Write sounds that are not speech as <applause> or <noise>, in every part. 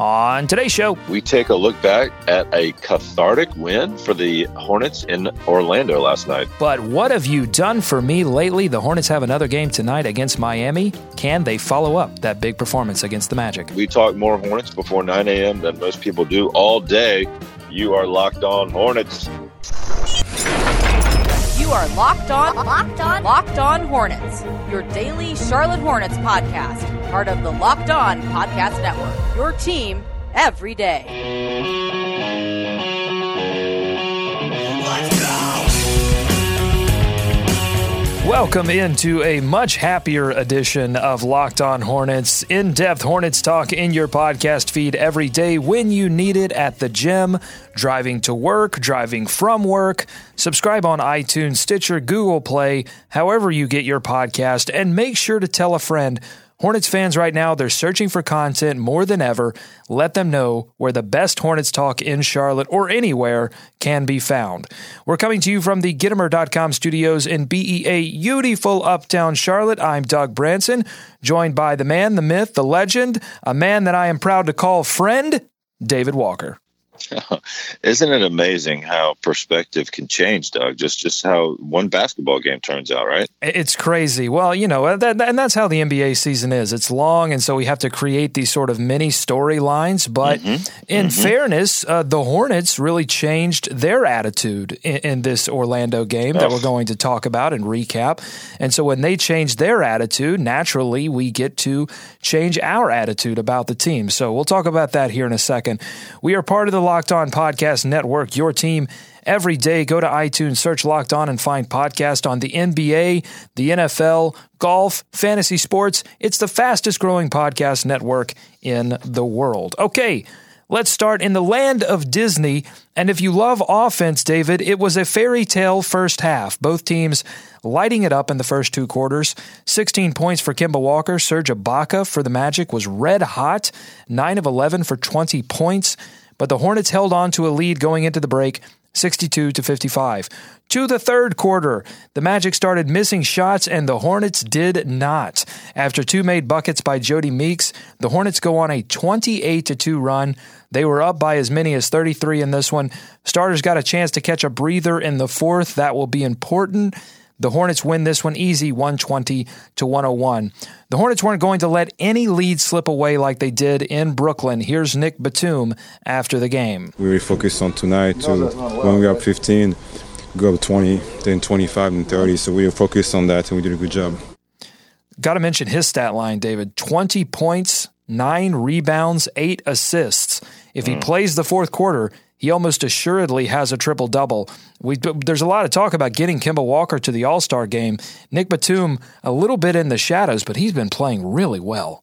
On today's show, we take a look back at a cathartic win for the Hornets in Orlando last night. But what have you done for me lately? The Hornets have another game tonight against Miami. Can they follow up that big performance against the Magic? We talk more Hornets before 9 a.m. than most people do all day. You are locked on Hornets. You are locked on, locked on, locked on Hornets. Your daily Charlotte Hornets podcast, part of the Locked On Podcast Network. Your team every day. Welcome into a much happier edition of Locked On Hornets. In depth Hornets talk in your podcast feed every day when you need it at the gym, driving to work, driving from work. Subscribe on iTunes, Stitcher, Google Play, however you get your podcast, and make sure to tell a friend Hornets fans right now, they're searching for content more than ever. Let them know where the best Hornets talk in Charlotte or anywhere can be found. We're coming to you from the Gittimer.com studios in BEA, beautiful uptown Charlotte. I'm Doug Branson, joined by the man, the myth, the legend, a man that I am proud to call friend, David Walker. <laughs> Isn't it amazing how perspective can change, Doug? Just just how one basketball game turns out, right? It's crazy. Well, you know, that, and that's how the NBA season is. It's long, and so we have to create these sort of mini storylines. But mm-hmm. in mm-hmm. fairness, uh, the Hornets really changed their attitude in, in this Orlando game that we're going to talk about and recap. And so when they change their attitude, naturally we get to change our attitude about the team. So we'll talk about that here in a second. We are part of the Locked On Podcast Network, your team every day. Go to iTunes, search Locked On, and find podcast on the NBA, the NFL, golf, fantasy sports. It's the fastest growing podcast network in the world. Okay. Let's start in the land of Disney. And if you love offense, David, it was a fairy tale first half. Both teams lighting it up in the first two quarters. 16 points for Kemba Walker. Serge Ibaka for the Magic was red hot, 9 of 11 for 20 points but the Hornets held on to a lead going into the break, 62 to 55. To the third quarter, the Magic started missing shots and the Hornets did not. After two made buckets by Jodie Meeks, the Hornets go on a 28 to 2 run. They were up by as many as 33 in this one. Starters got a chance to catch a breather in the fourth. That will be important. The Hornets win this one easy, 120 to 101. The Hornets weren't going to let any lead slip away like they did in Brooklyn. Here's Nick Batum after the game. We really focused on tonight to when we got up 15, go up 20, then 25 and 30. So we were focused on that and we did a good job. Got to mention his stat line, David 20 points, nine rebounds, eight assists. If he mm. plays the fourth quarter, he almost assuredly has a triple double. There's a lot of talk about getting Kemba Walker to the All Star game. Nick Batum, a little bit in the shadows, but he's been playing really well.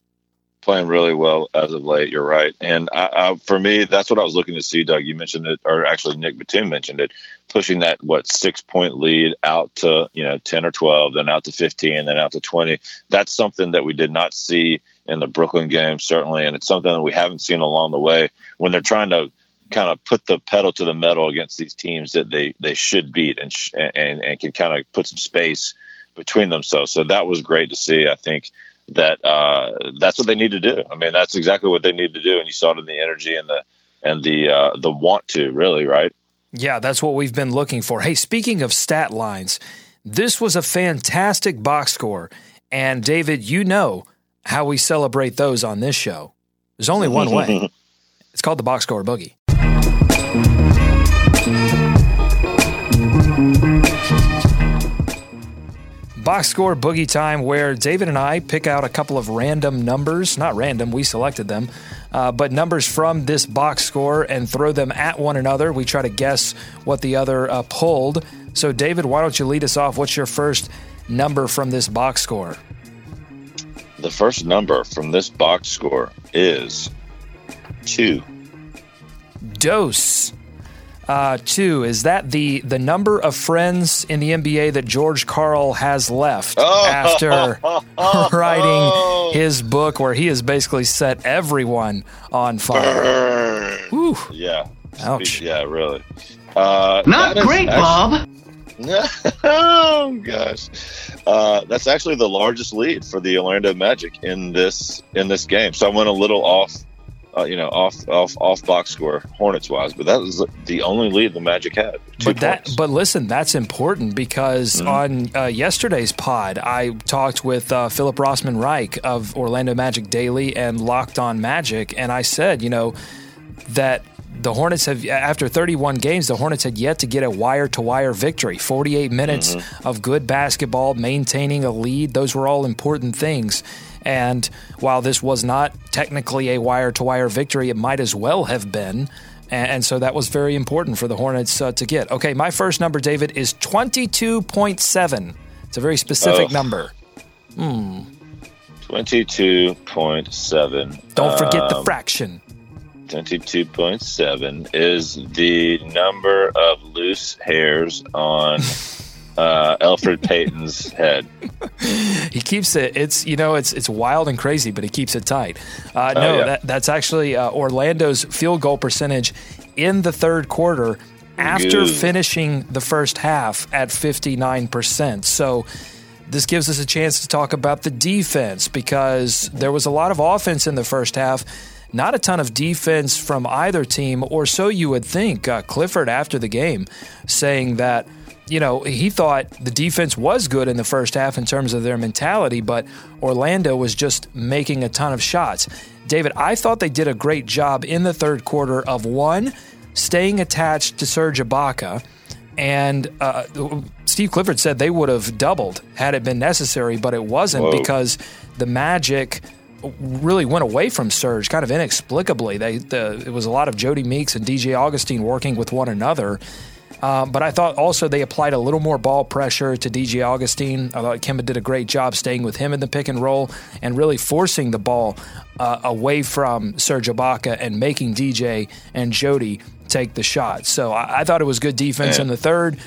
Playing really well as of late. You're right, and I, I, for me, that's what I was looking to see. Doug, you mentioned it, or actually Nick Batum mentioned it, pushing that what six point lead out to you know ten or twelve, then out to fifteen, then out to twenty. That's something that we did not see in the Brooklyn game, certainly, and it's something that we haven't seen along the way when they're trying to kind of put the pedal to the metal against these teams that they they should beat and sh- and and can kind of put some space between themselves. So that was great to see. I think that uh, that's what they need to do. I mean, that's exactly what they need to do, and you saw it in the energy and the and the uh, the want to really right. Yeah, that's what we've been looking for. Hey, speaking of stat lines, this was a fantastic box score, and David, you know how we celebrate those on this show. There's only one way. <laughs> It's called the box score boogie. Box score boogie time, where David and I pick out a couple of random numbers. Not random, we selected them, uh, but numbers from this box score and throw them at one another. We try to guess what the other uh, pulled. So, David, why don't you lead us off? What's your first number from this box score? The first number from this box score is Two. Dose. Uh, two is that the the number of friends in the NBA that George Karl has left <laughs> Oh. after <laughs> writing his book, where he has basically set everyone on fire. Whew. Yeah. Ouch. Yeah, really. Uh, Not great, actu- Bob. <laughs> oh gosh, uh, that's actually the largest lead for the Orlando Magic in this in this game. So I went a little off, uh, you know, off off off box score Hornets wise, but that was the only lead the Magic had. But that, points. but listen, that's important because on uh, yesterday's pod, I talked with uh, Philip Rossman Reich of Orlando Magic Daily and Locked On Magic, and I said, you know, that the Hornets have, after 31 games, the Hornets had yet to get a wire to wire victory. 48 minutes of good basketball, maintaining a lead. Those were all important things. And while this was not technically a wire to wire victory, it might as well have been. And, and so that was very important for the Hornets uh, to get. Okay, my first number, David, is 22.7. It's a very specific Oh. number. twenty-two point seven. Don't forget the Um, fraction. 22.7 is the number of loose hairs on <laughs> uh, Elfrid Payton's head. <laughs> He keeps it. It's you know it's it's wild and crazy, but he keeps it tight. Uh, no, Oh, yeah. that, that's actually uh, Orlando's field goal percentage in the third quarter after Good. finishing the first half at fifty nine percent. So. This gives us a chance to talk about the defense because there was a lot of offense in the first half, not a ton of defense from either team, or so you would think. Uh, Clifford, after the game, saying that you know, he thought the defense was good in the first half in terms of their mentality, but Orlando was just making a ton of shots. David, I thought they did a great job in the third quarter of one, staying attached to Serge Ibaka. And uh, Steve Clifford said they would have doubled had it been necessary, but it wasn't Whoa. because the Magic really went away from Serge kind of inexplicably. They the, it was a lot of Jodie Meeks and DJ Augustin working with one another. Uh, but I thought also they applied a little more ball pressure to DJ Augustin. I thought Kemba did a great job staying with him in the pick and roll and really forcing the ball uh, away from Serge Ibaka and making DJ and Jodie take the shot. So I, I thought it was good defense Yeah. in the third.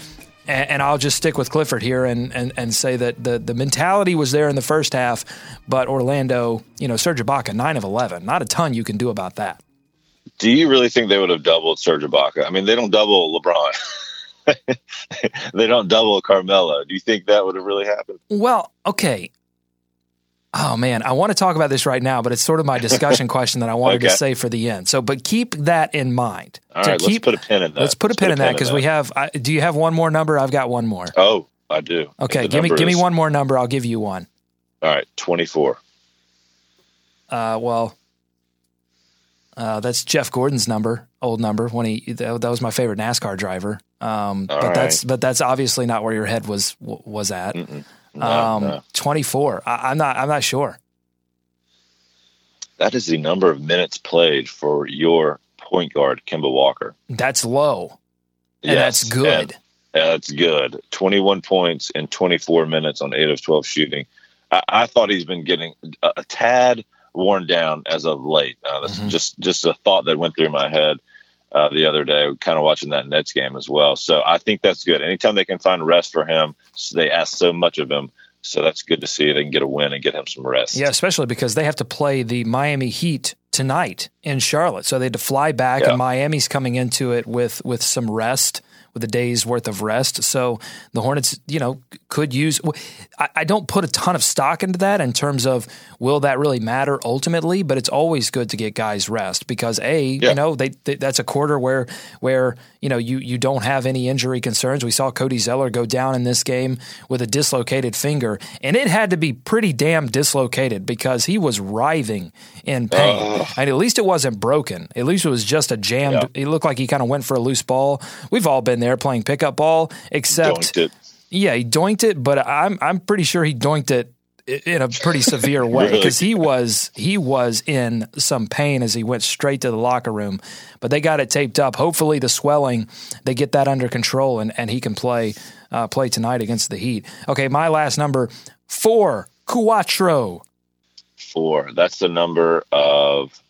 And, and I'll just stick with Clifford here and, and, and say that the, the mentality was there in the first half, but Orlando, you know, Serge Ibaka, 9 of 11. Not a ton you can do about that. Do you really think they would have doubled Serge Ibaka? I mean, they don't double LeBron. <laughs> they don't double Carmelo. Do you think that would have really happened? Well, okay. Oh man, I want to talk about this right now, but it's sort of my discussion <laughs> question that I wanted to say for the end. So, but keep that in mind. All right, let's put a pin in that. Let's put a pin in that because we have. I, do you have one more number? I've got one more. Oh, I do. Okay, give me give me one more number. I'll give you one. All right, twenty-four. Uh, well, uh, that's Jeff Gordon's number, old number when he that, that was my favorite NASCAR driver. Um, but that's but that's obviously not where your head was was at. No, um, no. twenty four. I'm not. I'm not sure. That is the number of minutes played for your point guard, Kemba Walker. That's low, and that's Yes, good. and That's good. 21 points in 24 minutes on 8 of 12 shooting. I, I thought he's been getting a, a tad worn down as of late. Uh, that's Mhm. just just a thought that went through my head uh, the other day, kind of watching that Nets game as well. So I think that's good. Anytime they can find rest for him, they ask so much of him. So that's good to see. They can get a win and get him some rest. Yeah, especially because they have to play the Miami Heat tonight in Charlotte. So they had to fly back, Yeah. and Miami's coming into it with with some rest, with a day's worth of rest. So the Hornets, you know, could use. I, I don't put a ton of stock into that in terms of will that really matter ultimately, but it's always good to get guys rest because a Yeah. you know they, they that's a quarter where where you know you you don't have any injury concerns. We saw Cody Zeller go down in this game with a dislocated finger, and it had to be pretty damn dislocated because he was writhing in pain. And at least it wasn't broken. At least it was just a jammed. Yeah. It looked like he kind of went for a loose ball. We've all been there playing pickup ball, except it. yeah, he doinked it, but I'm I'm pretty sure he doinked it in a pretty severe <laughs> way Really? because he was he was in some pain as he went straight to the locker room. But they got it taped up. Hopefully, the swelling they get that under control and, and he can play uh, play tonight against the Heat. Okay, my last number four, Cuatro. four. That's the number of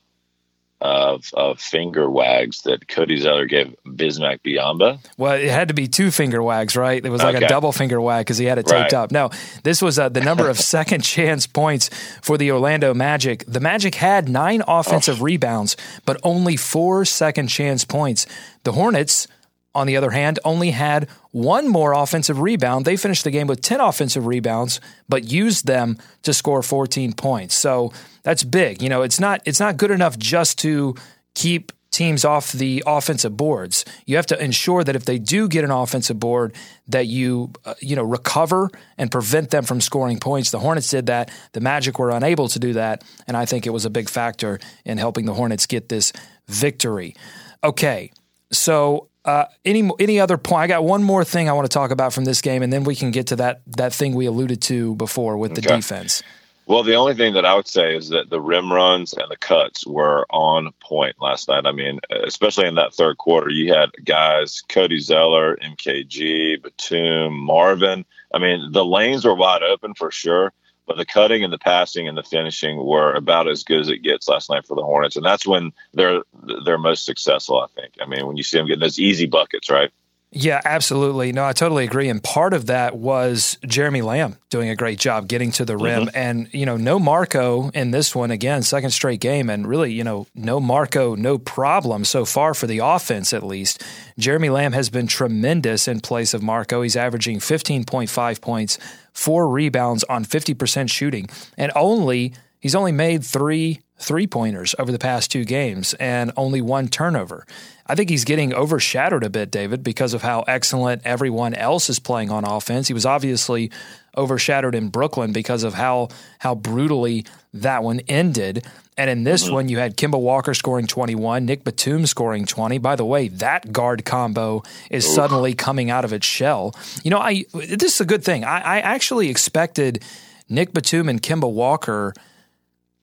of, of finger wags that Cody Zeller gave Bismack Biyombo? Well, it had to be two finger wags, right? It was like okay. a double finger wag because he had it taped right. up. No, this was uh, the number of <laughs> second chance points for the Orlando Magic. The Magic had nine offensive oh. rebounds, but only four second chance points. The Hornets on the other hand, only had one more offensive rebound. They finished the game with 10 offensive rebounds, but used them to score 14 points. So that's big. You know, it's not it's not good enough just to keep teams off the offensive boards. You have to ensure that if they do get an offensive board that you uh, you know recover and prevent them from scoring points. The Hornets did that. The Magic were unable to do that, and I think it was a big factor in helping the Hornets get this victory. Okay. So uh, any any other point? I got one more thing I want to talk about from this game, and then we can get to that that thing we alluded to before with the okay. defense. Well, the only thing that I would say is that the rim runs and the cuts were on point last night. I mean, especially in that third quarter, you had guys Cody Zeller, MKG, Batum, Marvin. I mean, the lanes were wide open for sure but the cutting and the passing and the finishing were about as good as it gets last night for the Hornets, and that's when they're they're most successful. I think. I mean, when you see them getting those easy buckets, right? Yeah, absolutely. No, I totally agree. And part of that was Jeremy Lamb doing a great job getting to the rim. Mm-hmm. And, you know, no Marco in this one, again, second straight game. And really, you know, no Marco, no problem so far for the offense, at least. Jeremy Lamb has been tremendous in place of Marco. He's averaging 15.5 points, four rebounds on 50% shooting, and only he's only made three three pointers over the past two games and only one turnover. I think he's getting overshadowed a bit, David, because of how excellent everyone else is playing on offense. He was obviously overshadowed in Brooklyn because of how how brutally that one ended. And in this mm-hmm. one, you had Kemba Walker scoring 21, Nick Batum scoring 20. By the way, that guard combo is Ooh. suddenly coming out of its shell. You know, I this is a good thing. I, I actually expected Nick Batum and Kemba Walker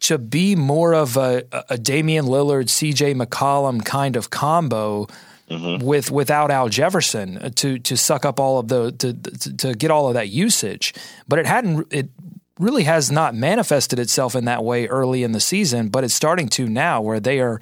to be more of a, a Damian Lillard, CJ McCollum kind of combo mm-hmm. with without Al Jefferson to to suck up all of the to to get all of that usage. But it hadn't it really has not manifested itself in that way early in the season, but it's starting to now where they are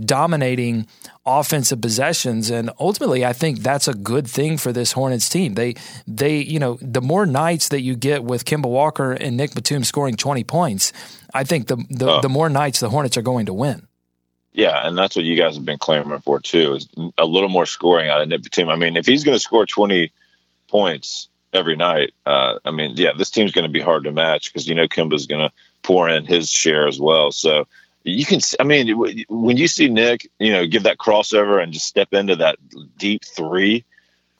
dominating offensive possessions and ultimately I think that's a good thing for this Hornets team. They they you know the more nights that you get with Kemba Walker and Nick Batum scoring 20 points, I think the the, oh. the more nights the Hornets are going to win. Yeah, and that's what you guys have been clamoring for too is a little more scoring out of Nick team. I mean, if he's going to score 20 points every night, uh, I mean, yeah, this team's going to be hard to match because you know Kemba's going to pour in his share as well. So you can i mean when you see nick you know give that crossover and just step into that deep three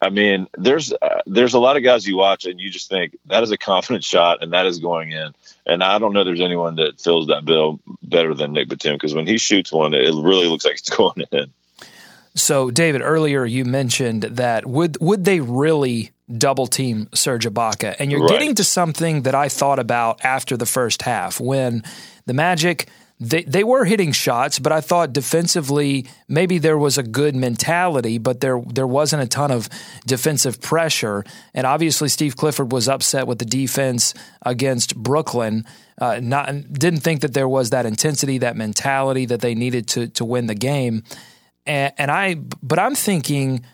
i mean there's uh, there's a lot of guys you watch and you just think that is a confident shot and that is going in. And i don't know there's anyone that fills that bill better than nick batum because when he shoots one it really looks like it's <laughs> going in. So david earlier you mentioned that would would they really double team Serge Ibaka? And you're right. getting to something that I thought about after the first half when the Magic they they were hitting shots, but I thought defensively maybe there was a good mentality, but there there wasn't a ton of defensive pressure. And obviously, Steve Clifford was upset with the defense against Brooklyn. Uh, not didn't think that there was that intensity, that mentality that they needed to to win the game. And, and I, but I'm thinking,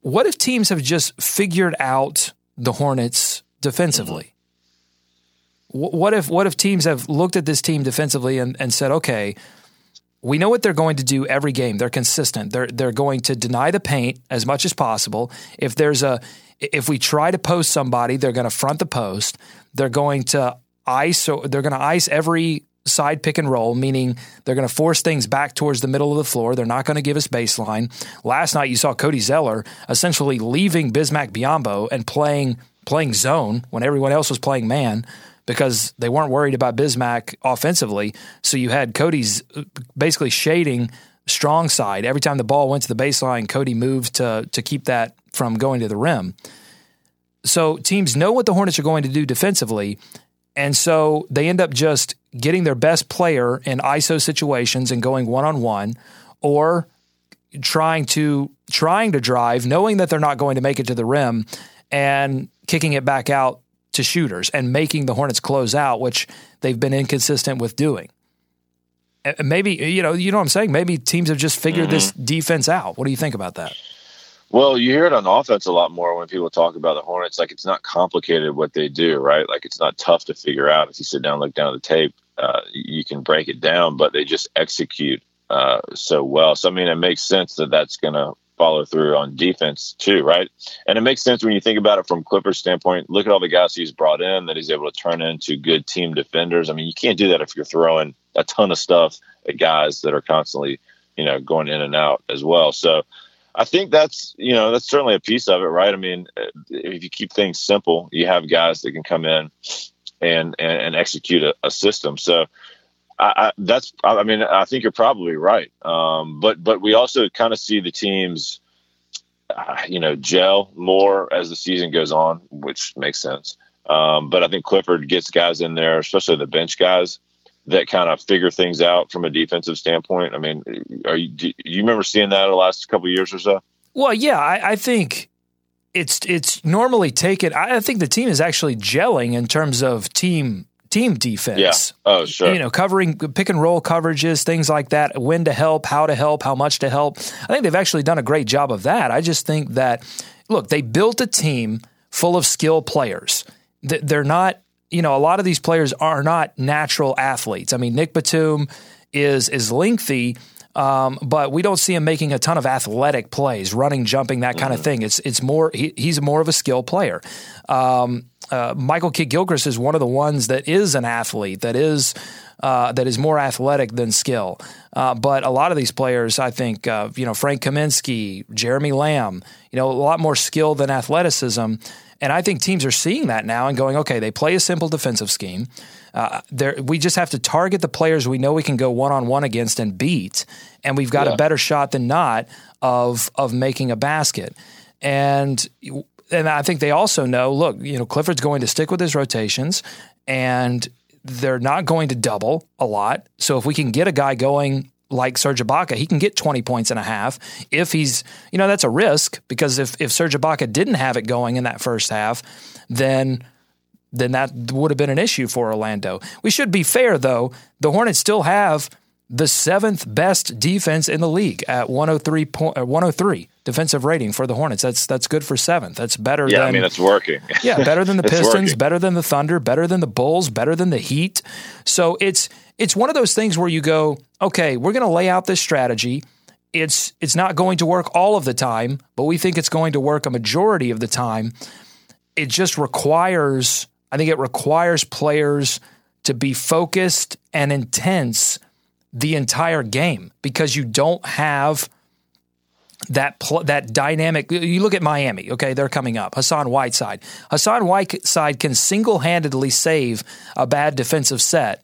what if teams have just figured out the Hornets defensively? What if what if teams have looked at this team defensively and, and said, okay, we know what they're going to do every game. They're consistent. They're they're going to deny the paint as much as possible. If there's a if we try to post somebody, they're going to front the post. They're going to ice they're going to ice every side pick and roll, meaning they're going to force things back towards the middle of the floor. They're not going to give us baseline. Last night you saw Cody Zeller essentially leaving Bismack Biyombo and playing playing zone when everyone else was playing man because they weren't worried about Bismack offensively. So you had Cody's uh, basically shading strong side. Every time the ball went to the baseline, Cody moved to to keep that from going to the rim. So teams know what the Hornets are going to do defensively, and so they end up just getting their best player in ISO situations and going one on one, or trying to trying to drive, knowing that they're not going to make it to the rim, and kicking it back out to shooters and making the Hornets close out, which they've been inconsistent with doing. maybe you know you know what I'm saying. Maybe teams have just figured mm-hmm. this defense out. What do you think about that? Well, you hear it on offense a lot more when people talk about the Hornets. Like it's not complicated what they do, right? Like it's not tough to figure out. If you sit down, look down at the tape, uh, you can break it down. But they just execute uh, so well. So I mean, it makes sense that that's going to follow through on defense too, right? And it makes sense when you think about it from Clifford's standpoint. Look at all the guys he's brought in that he's able to turn into good team defenders. I mean, you can't do that if you're throwing a ton of stuff at guys that are constantly, you know, going in and out as well. So I think that's you know that's certainly a piece of it, right? I mean, uh, if you keep things simple, you have guys that can come in and and, and execute a, a, system. So I, that's I mean I think you're probably right. Um, but but we also kind of see the teams, uh, you know, gel more as the season goes on, which makes sense. Um, but I think Clifford gets guys in there, especially the bench guys, that kind of figure things out from a defensive standpoint. I mean, are you do you remember seeing that the last couple years or so? Well, yeah, I, I, think it's it's normally taken. I think the team is actually gelling in terms of team team defense. Yeah. Oh, sure. You know, covering pick and roll coverages, things like that. When to help, how to help, how much to help. I think they've actually done a great job of that. I just think that look, they built a team full of skill players. They're not you know, a lot of these players are not natural athletes. I mean, Nick Batum is is lengthy, um, but we don't see him making a ton of athletic plays, running, jumping, that kind mm-hmm. of thing. It's it's more he, he's more of a skill player. Um, uh, Michael Kidd Gilchrist is one of the ones that is an athlete that is uh, that is more athletic than skill. Uh, but a lot of these players, I think, uh, you know, Frank Kaminsky, Jeremy Lamb, you know, a lot more skill than athleticism. And I think teams are seeing that now and going, okay, they play a simple defensive scheme. Uh, we just have to target the players we know we can go one on one against and beat, and we've got yeah. a better shot than not of of making a basket. And and I think they also know, look, you know, Clifford's going to stick with his rotations, and they're not going to double a lot. So if we can get a guy going like Serge Ibaka, he can get 20 points and a half if he's, you know, that's a risk because if, if Serge Ibaka didn't have it going in that first half, then then that would have been an issue for Orlando. We should be fair though. The Hornets still have the seventh best defense in the league at 103 point, uh, 103 defensive rating for the Hornets. That's that's good for seventh. That's better. Yeah, than, I mean it's working. <laughs> yeah, better than the Pistons, working. better than the Thunder, better than the Bulls, better than the Heat. So it's it's one of those things where you go, okay, we're going to lay out this strategy. It's it's not going to work all of the time, but we think it's going to work a majority of the time. It just requires, I think it requires players to be focused and intense the entire game because you don't have that pl- that dynamic. You look at Miami. Okay, they're coming up. Hassan Whiteside. Hassan Whiteside can single handedly save a bad defensive set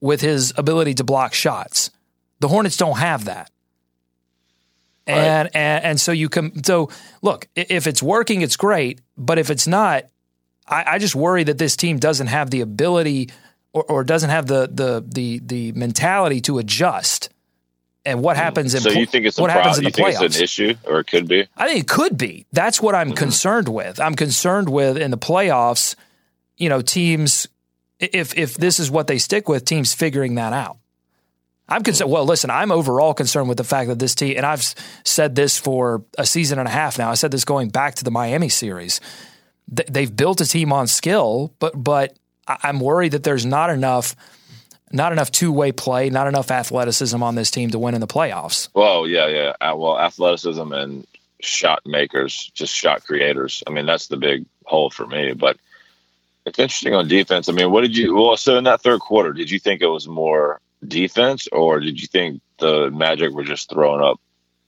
with his ability to block shots. The Hornets don't have that. Right. And, and and so you can so look if it's working it's great but if it's not I, I just worry that this team doesn't have the ability or, or doesn't have the the the the mentality to adjust and what hmm. happens in so you think it's what pro- happens in the playoffs? It's an issue, or it could be. I think it could be. That's what I'm mm-hmm. concerned with. I'm concerned with in the playoffs. You know, teams if if this is what they stick with, teams figuring that out. I'm concerned. Well, listen, I'm overall concerned with the fact that this team, and I've said this for a season and a half now. I said this going back to the Miami series. They've built a team on skill, but but I'm worried that there's not enough not enough two way play, not enough athleticism on this team to win in the playoffs. Well, yeah, yeah. Uh, well, athleticism and shot makers, just shot creators. I mean, that's the big hole for me. But it's interesting on defense. I mean, what did you? Well, so in that third quarter, did you think it was more defense, or did you think the Magic were just throwing up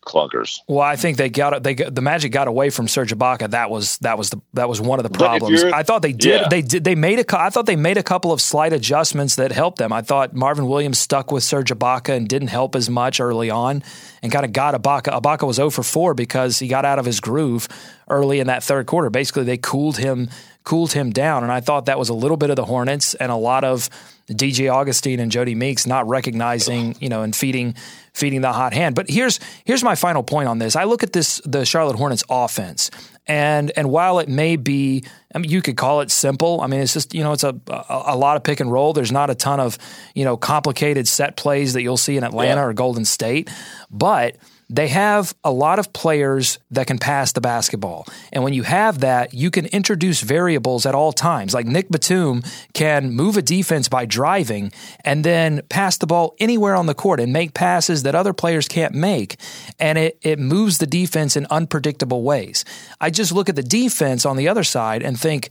clunkers. Well, I think they got they got, the Magic got away from Serge Ibaka. That was that was the that was one of the problems. I thought they did yeah. they did they made a I thought they made a couple of slight adjustments that helped them. I thought Marvin Williams stuck with Serge Ibaka and didn't help as much early on, and kind of got Ibaka. Ibaka was 0 for 4 because he got out of his groove early in that third quarter. Basically, they cooled him cooled him down, and I thought that was a little bit of the Hornets and a lot of DJ Augustin and Jodie Meeks not recognizing, you know, and feeding feeding the hot hand. But here's here's my final point on this. I look at this the Charlotte Hornets offense, and and while it may be I mean, you could call it simple. I mean, it's just you know, it's a a, a lot of pick and roll. There's not a ton of you know complicated set plays that you'll see in Atlanta yeah. or Golden State, but they have a lot of players that can pass the basketball. And when you have that, you can introduce variables at all times. Like Nick Batum can move a defense by driving and then pass the ball anywhere on the court and make passes that other players can't make. And it, it moves the defense in unpredictable ways. I just look at the defense on the other side and think,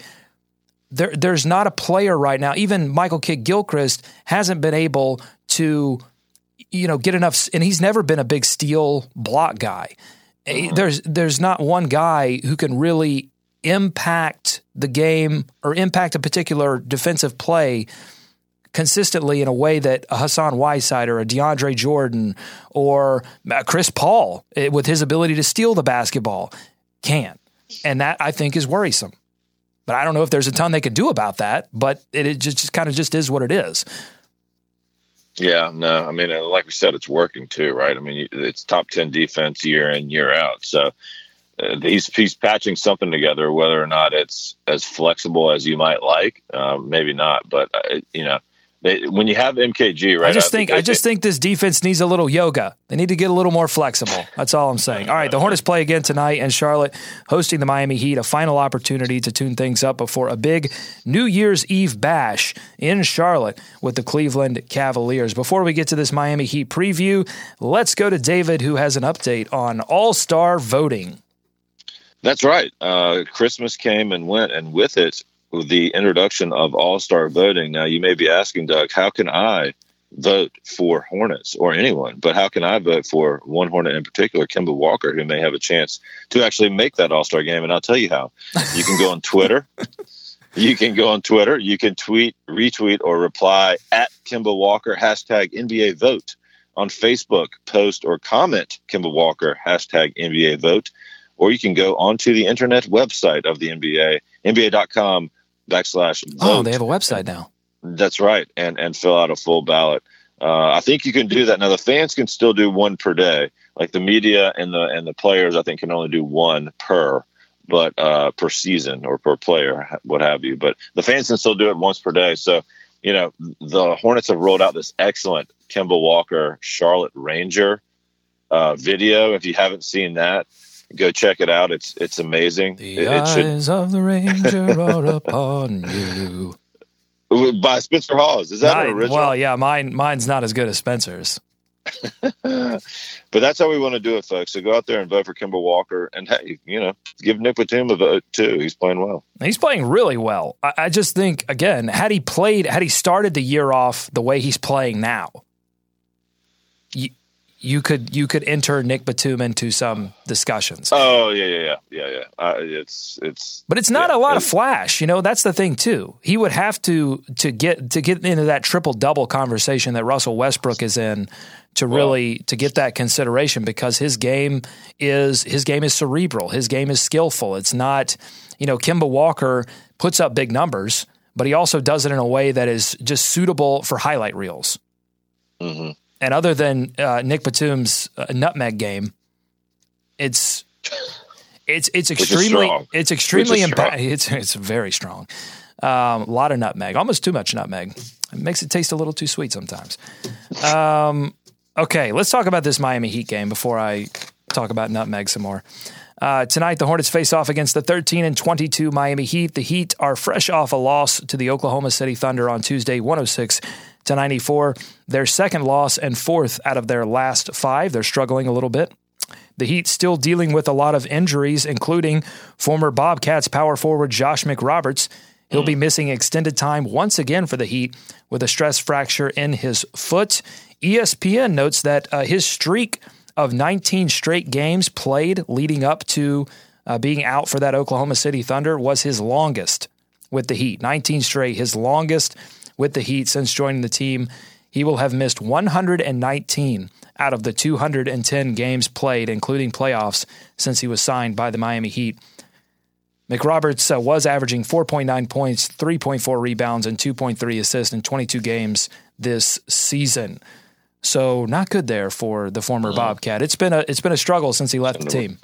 there, there's not a player right now. Even Michael Kidd Gilchrist hasn't been able to you know, get enough. And he's never been a big steal block guy. Uh-huh. There's there's not one guy who can really impact the game or impact a particular defensive play consistently in a way that a Hassan Whiteside or a DeAndre Jordan or Chris Paul, eh, with his ability to steal the basketball, can. And that I think is worrisome. But I don't know if there's a ton they could do about that. But it, it just, just kind of just is what it is. Yeah, no, I mean, uh, like we said, it's working too, right? I mean, it's top ten defense year in year out. So uh, he's he's patching something together. Whether or not it's as flexible as you might like, uh, maybe not. But uh, you know, they, when you have MKG, right? I just think I just think this defense needs a little yoga. They need to get a little more flexible. That's all I'm saying. All right, the Hornets play again tonight, and Charlotte hosting the Miami Heat. A final opportunity to tune things up before a big New Year's Eve bash in Charlotte with the Cleveland Cavaliers. Before we get to this Miami Heat preview, let's go to David, who has an update on All Star voting. That's right. Uh, Christmas came and went, and with it, the introduction of all star voting. Now, you may be asking, Doug, how can I vote for Hornets or anyone, but how can I vote for one Hornet in particular, Kemba Walker, who may have a chance to actually make that all star game? And I'll tell you how. You can go on Twitter. <laughs> you can go on Twitter. You can tweet, retweet, or reply at Kemba Walker, hashtag NBA vote. On Facebook, post or comment Kemba Walker, hashtag NBA vote. Or you can go onto the internet website of the NBA, NBA.com backslash vote. Oh, they have a website now. That's right, and and fill out a full ballot. Uh, I think you can do that now. The fans can still do one per day. Like the media and the and the players, I think can only do one per, but uh, per season or per player, what have you. But the fans can still do it once per day. So you know the Hornets have rolled out this excellent Kemba Walker Charlotte Ranger uh, video. If you haven't seen that, go check it out. It's it's amazing. The it, eyes should... of the ranger are upon you. <laughs> By Spencer Hawes. Is that Mine, original? Well, yeah, mine mine's not as good as Spencer's. <laughs> but that's how we want to do it, folks. So go out there and vote for Kemba Walker, and hey, you know, give Nick Batum a vote too. He's playing well. He's playing really well. I, I just think again, had he played, had he started the year off the way he's playing now, you could you could enter Nick Batum into some discussions. Oh yeah yeah yeah yeah yeah. Uh, it's it's. But it's not yeah, a lot of flash. You know that's the thing too. He would have to to get to get into that triple double conversation that Russell Westbrook is in to really well, to get that consideration because his game is his game is cerebral. His game is skillful. It's not you know Kemba Walker puts up big numbers, but he also does it in a way that is just suitable for highlight reels. Mm-hmm. And other than uh, Nick Batum's uh, nutmeg game, it's it's it's extremely it's extremely impa- <laughs> it's it's very strong. Um, a lot of nutmeg, almost too much nutmeg. It makes it taste a little too sweet sometimes. Um, okay, let's talk about this Miami Heat game before I talk about nutmeg some more. Uh, tonight, the Hornets face off against the 13 and 22 Miami Heat. The Heat are fresh off a loss to the Oklahoma City Thunder on Tuesday, 106 to 94. Their second loss and fourth out of their last five. They're struggling a little bit. The Heat still dealing with a lot of injuries, including former Bobcats power forward Josh McRoberts. He'll be missing extended time once again for the Heat with a stress fracture in his foot. ESPN notes that uh, his streak of 19 straight games played leading up to uh, being out for that Oklahoma City Thunder was his longest with the Heat. 19 straight, his longest with the Heat since joining the team. He will have missed 119 out of the 210 games played, including playoffs, since he was signed by the Miami Heat. McRoberts uh, was averaging 4.9 points, 3.4 rebounds, and 2.3 assists in 22 games this season. So not good there for the former mm. Bobcat. It's been a it's been a struggle since he left the team.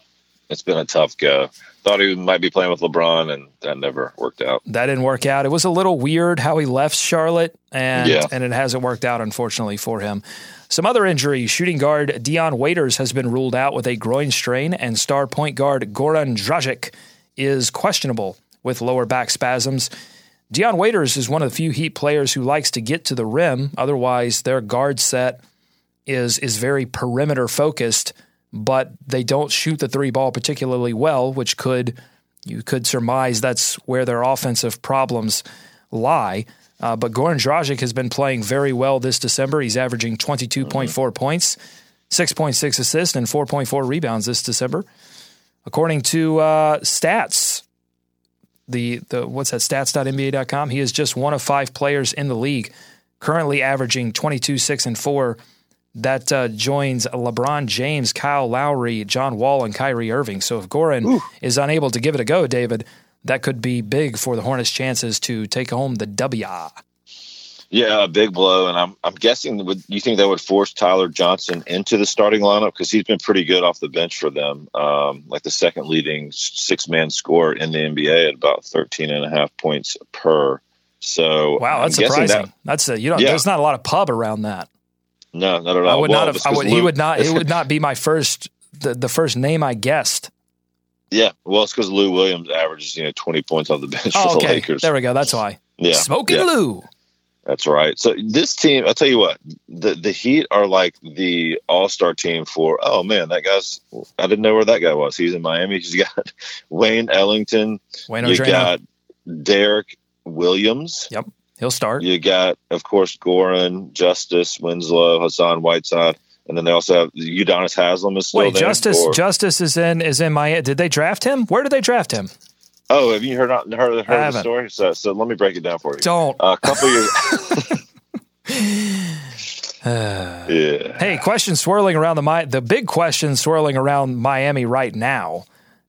It's been a tough go. Thought he might be playing with LeBron, and that never worked out. That didn't work out. It was a little weird how he left Charlotte, and Yeah. and it hasn't worked out unfortunately for him. Some other injuries: shooting guard Dion Waiters has been ruled out with a groin strain, and star point guard Goran Dragic is questionable with lower back spasms. Dion Waiters is one of the few Heat players who likes to get to the rim. Otherwise, their guard set is is very perimeter focused, but they don't shoot the three ball particularly well, which could you could surmise that's where their offensive problems lie. Uh, but Goran Dragic has been playing very well this December. He's averaging 22.4 points, 6.6 assists, and 4.4 rebounds this December. According to uh, stats, the, the what's that, stats.nba.com, he is just one of five players in the league currently averaging 22, 6, and 4. That uh, joins LeBron James, Kyle Lowry, John Wall, and Kyrie Irving. So if Goran is unable to give it a go, David, that could be big for the Hornets' chances to take home the W. Yeah, a big blow, and I'm I'm guessing would you think that would force Tyler Johnson into the starting lineup because he's been pretty good off the bench for them, um, like the second leading six man scorer in the NBA at about 13 and a half points per. So Wow, that's I'm surprising. That, that's a you know Yeah. there's not a lot of pub around that. No, not at all. I would Well, not have. I would, he would not. It would <laughs> not be my first. The, the first name I guessed. Yeah, well, it's because Lou Williams averages you know 20 points off the <laughs> bench Oh, for the Lakers. there we go. That's why. yeah, Smoking yeah. Lou. That's right. So this team, I'll tell you what, the the Heat are like the all star team for. Oh man, that guy's. I didn't know where that guy was. He's in Miami. He's got <laughs> Wayne Ellington. Wayne you O'Drino. got Derrick Williams. Yep, he'll start. You got, of course, Goran, Justice, Winslow, Hassan Whiteside, and then they also have Udonis Haslem is still Wait, there. Justice. or- Justice is in. Is in my. Did they draft him? Where did they draft him? oh, have you heard heard, heard, the story? So, so let me break it down for you. Don't. a couple years. <laughs> yeah. Hey, question swirling around the Mi- the big question swirling around Miami right now.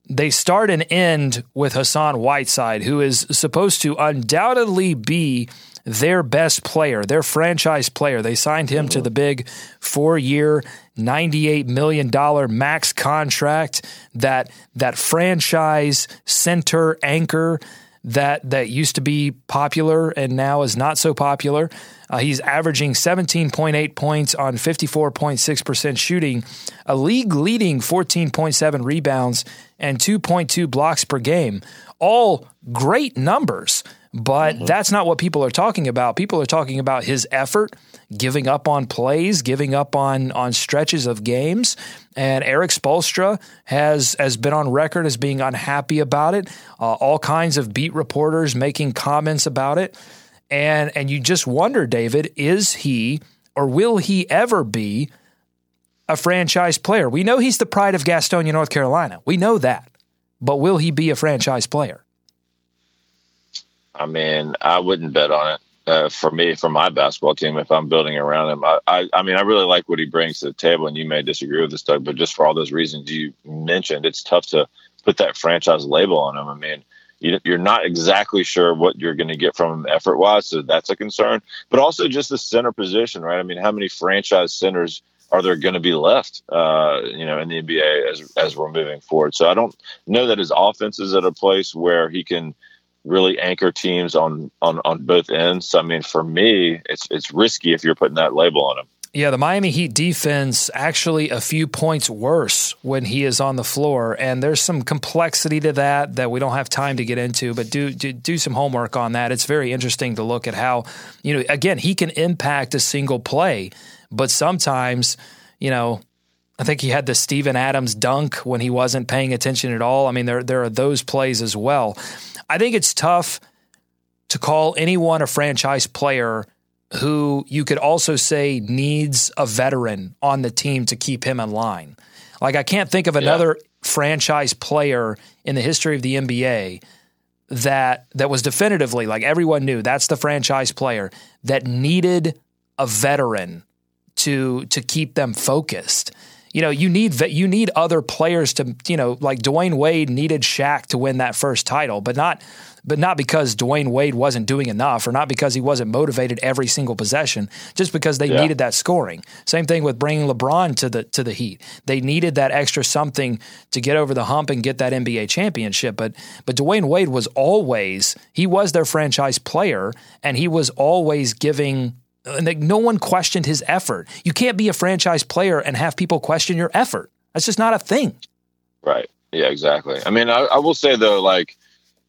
They start and end with Hassan Whiteside, who is supposed to undoubtedly be their best player, their franchise player. They signed him to the big four year, $98 million max contract that that franchise center anchor that that used to be popular and now is not so popular. Uh, he's averaging 17.8 points on 54.6% shooting, a league leading 14.7 rebounds and 2.2 blocks per game. All great numbers, but that's not what people are talking about. People are talking about his effort, giving up on plays, giving up on on stretches of games. And Erik Spoelstra has has been on record as being unhappy about it. Uh, all kinds of beat reporters making comments about it, and and you just wonder, David, is he or will he ever be a franchise player? We know he's the pride of Gastonia, North Carolina. We know that, but will he be a franchise player? I mean, I wouldn't bet on it. Uh, for me, for my basketball team, if I'm building around him, I, I, I mean, I really like what he brings to the table, and you may disagree with this, Doug, but just for all those reasons you mentioned, it's tough to put that franchise label on him. I mean, you, you're not exactly sure what you're going to get from him effort wise, so that's a concern. But also just the center position, right? I mean, how many franchise centers are there going to be left, uh, you know, in the NBA as as we're moving forward? So I don't know that his offense is at a place where he can really anchor teams on on on both ends. So, I mean, for me, it's it's risky if you're putting that label on him. Yeah, the Miami Heat defense actually a few points worse when he is on the floor, and there's some complexity to that that we don't have time to get into. But do do, do some homework on that. It's very interesting to look at how you know again he can impact a single play, but sometimes you know. I think he had the Steven Adams dunk when he wasn't paying attention at all. I mean, there there are those plays as well. I think it's tough to call anyone a franchise player who you could also say needs a veteran on the team to keep him in line. Like I can't think of another franchise player in the history of the NBA that that was definitively like everyone knew that's the franchise player that needed a veteran to to keep them focused. You know, you need that you need other players to, you know, like Dwyane Wade needed Shaq to win that first title, but not but not because Dwyane Wade wasn't doing enough or not because he wasn't motivated every single possession, just because they yeah. needed that scoring. Same thing with bringing LeBron to the to the Heat. They needed that extra something to get over the hump and get that NBA championship. But but Dwyane Wade was always he was their franchise player and he was always giving and like no one questioned his effort. You can't be a franchise player and have people question your effort. That's just not a thing. Right. Yeah, exactly. I mean, I, I will say though, like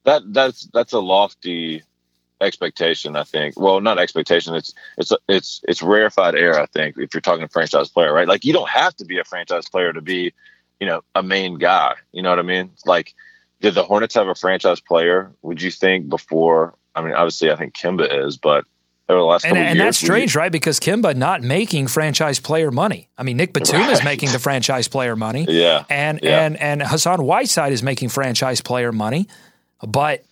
that that's that's a lofty expectation. I think. Well, not expectation. It's it's it's it's rarefied air. I think if you're talking a franchise player, right? Like you don't have to be a franchise player to be, you know, a main guy. You know what I mean? Like, did the Hornets have a franchise player? Would you think before? I mean, obviously, I think Kemba is, but over the last and, and years, that's strange, right? Because Kemba not making franchise player money. I mean, Nick <laughs> Batum right. is making the franchise player money. Yeah, and yeah. and and Hassan Whiteside is making franchise player money. But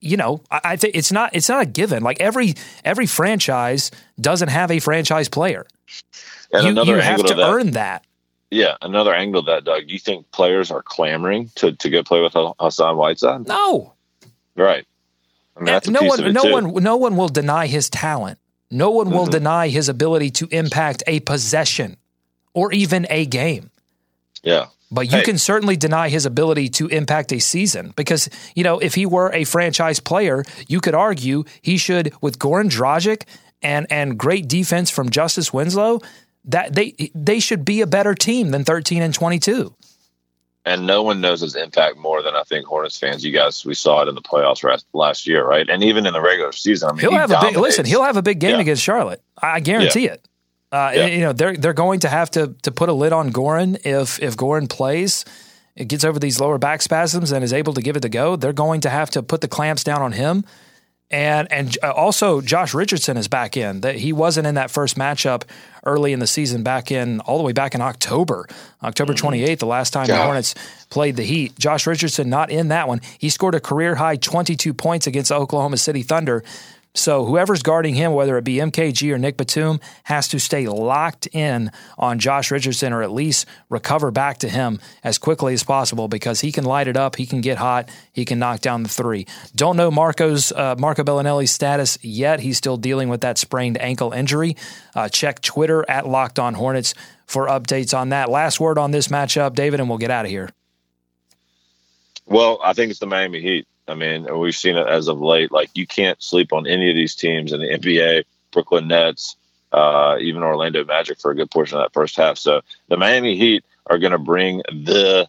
you know, I, I think it's not it's not a given. Like every every franchise doesn't have a franchise player. And you, you have to that, earn that. Yeah, another angle of that, Doug. Do you think players are clamoring to to go play with Hassan Whiteside? No. Right. I mean, no one, no too. one, no one will deny his talent. No one will mm-hmm. deny his ability to impact a possession or even a game. Yeah. But you hey. can certainly deny his ability to impact a season because, you know, if he were a franchise player, you could argue he should, with Goran Dragic and, and great defense from Justice Winslow, that they they should be a better team than 13 and 22. And no one knows his impact more than I think Hornets fans. You guys, we saw it in the playoffs last year, right? And even in the regular season. I mean, he'll he have dominates. a big listen. He'll have a big game yeah. against Charlotte. I guarantee yeah. it. Uh, yeah. You know, they're they're going to have to to put a lid on Goran if if Goran plays, it gets over these lower back spasms and is able to give it the go. They're going to have to put the clamps down on him. And and uh, also Josh Richardson is back in. That he wasn't in that first matchup early in the season, back in all the way back in October, October 28th, mm-hmm. the last time God. the Hornets played the Heat. Josh Richardson not in that one. He scored a career high 22 points against Oklahoma City Thunder. So whoever's guarding him, whether it be MKG or Nick Batum, has to stay locked in on Josh Richardson or at least recover back to him as quickly as possible because he can light it up, he can get hot, he can knock down the three. Don't know Marco's uh, Marco Belinelli's status yet. He's still dealing with that sprained ankle injury. Uh, check Twitter at Locked On Hornets for updates on that. Last word on this matchup, David, and we'll get out of here. Well, I think it's the Miami Heat. I mean, we've seen it as of late. Like you can't sleep on any of these teams in the NBA, Brooklyn Nets, uh, even Orlando Magic for a good portion of that first half. So the Miami Heat are going to bring the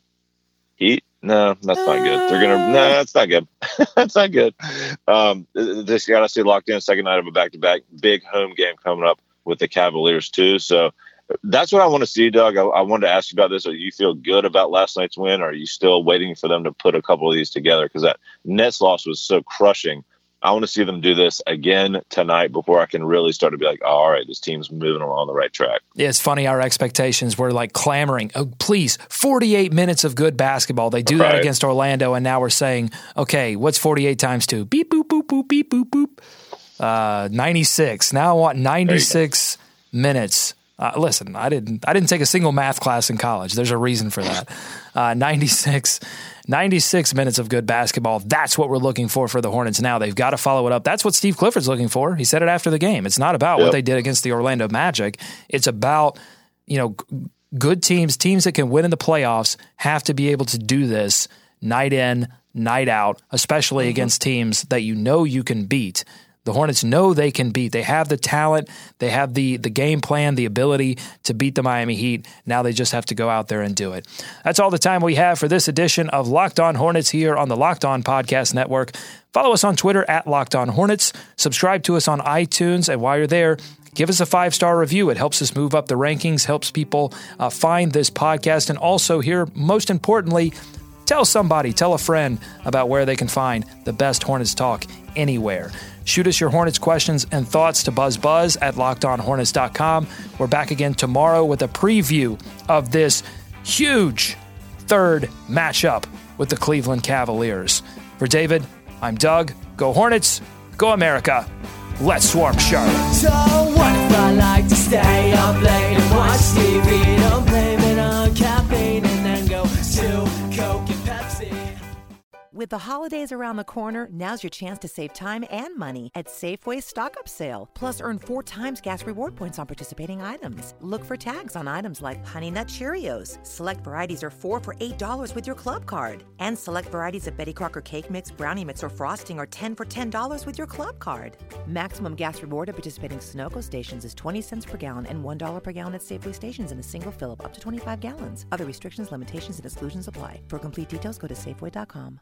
Heat. No, that's not good. They're gonna. No, that's not good. <laughs> that's not good. Um, this got to stay locked in. Second night of a back-to-back big home game coming up with the Cavaliers too. So that's what I want to see, Doug. I, I, wanted to ask you about this. Do you feel good about last night's win? Or are you still waiting for them to put a couple of these together? Because that Nets loss was so crushing. I want to see them do this again tonight before I can really start to be like, oh, all right, this team's moving along the right track. Yeah, it's funny. Our expectations were like clamoring, oh, please, 48 minutes of good basketball. They do right. that against Orlando, and now we're saying, okay, what's 48 times two? Beep, boop, boop, boop, beep, boop, boop. Uh, 96. Now I want 96 minutes uh, listen, I didn't I didn't take a single math class in college. There's a reason for that. Uh, 96, 96 minutes of good basketball. That's what we're looking for for the Hornets now. They've got to follow it up. That's what Steve Clifford's looking for. He said it after the game. It's not about yep. what they did against the Orlando Magic. It's about you know good teams, teams that can win in the playoffs have to be able to do this night in, night out, especially mm-hmm. against teams that you know you can beat. The Hornets know they can beat. They have the talent, they have the the game plan, the ability to beat the Miami Heat. Now they just have to go out there and do it. That's all the time we have for this edition of Locked On Hornets here on the Locked On Podcast Network. Follow us on Twitter at Locked On Hornets. Subscribe to us on iTunes, and while you're there, give us a five star review. It helps us move up the rankings, helps people uh, find this podcast, and also here, most importantly, tell somebody, tell a friend about where they can find the best Hornets talk anywhere. Shoot us your Hornets questions and thoughts to buzzbuzz at lockedonhornets.com. We're back again tomorrow with a preview of this huge third matchup with the Cleveland Cavaliers. For David, I'm Doug. Go Hornets, go America. Let's swarm Charlotte. So what if I like to stay up late and watch TV? Don't blame With the holidays around the corner, now's your chance to save time and money at Safeway's stock up sale. Plus, earn four times gas reward points on participating items. Look for tags on items like Honey Nut Cheerios. Select varieties are four for $8 with your club card. And select varieties of Betty Crocker Cake Mix, Brownie Mix, or Frosting are 10 for $10 with your club card. Maximum gas reward at participating Sunoco stations is 20 cents per gallon and $1 per gallon at Safeway stations in a single fill up up to 25 gallons. Other restrictions, limitations, and exclusions apply. For complete details, go to Safeway.com.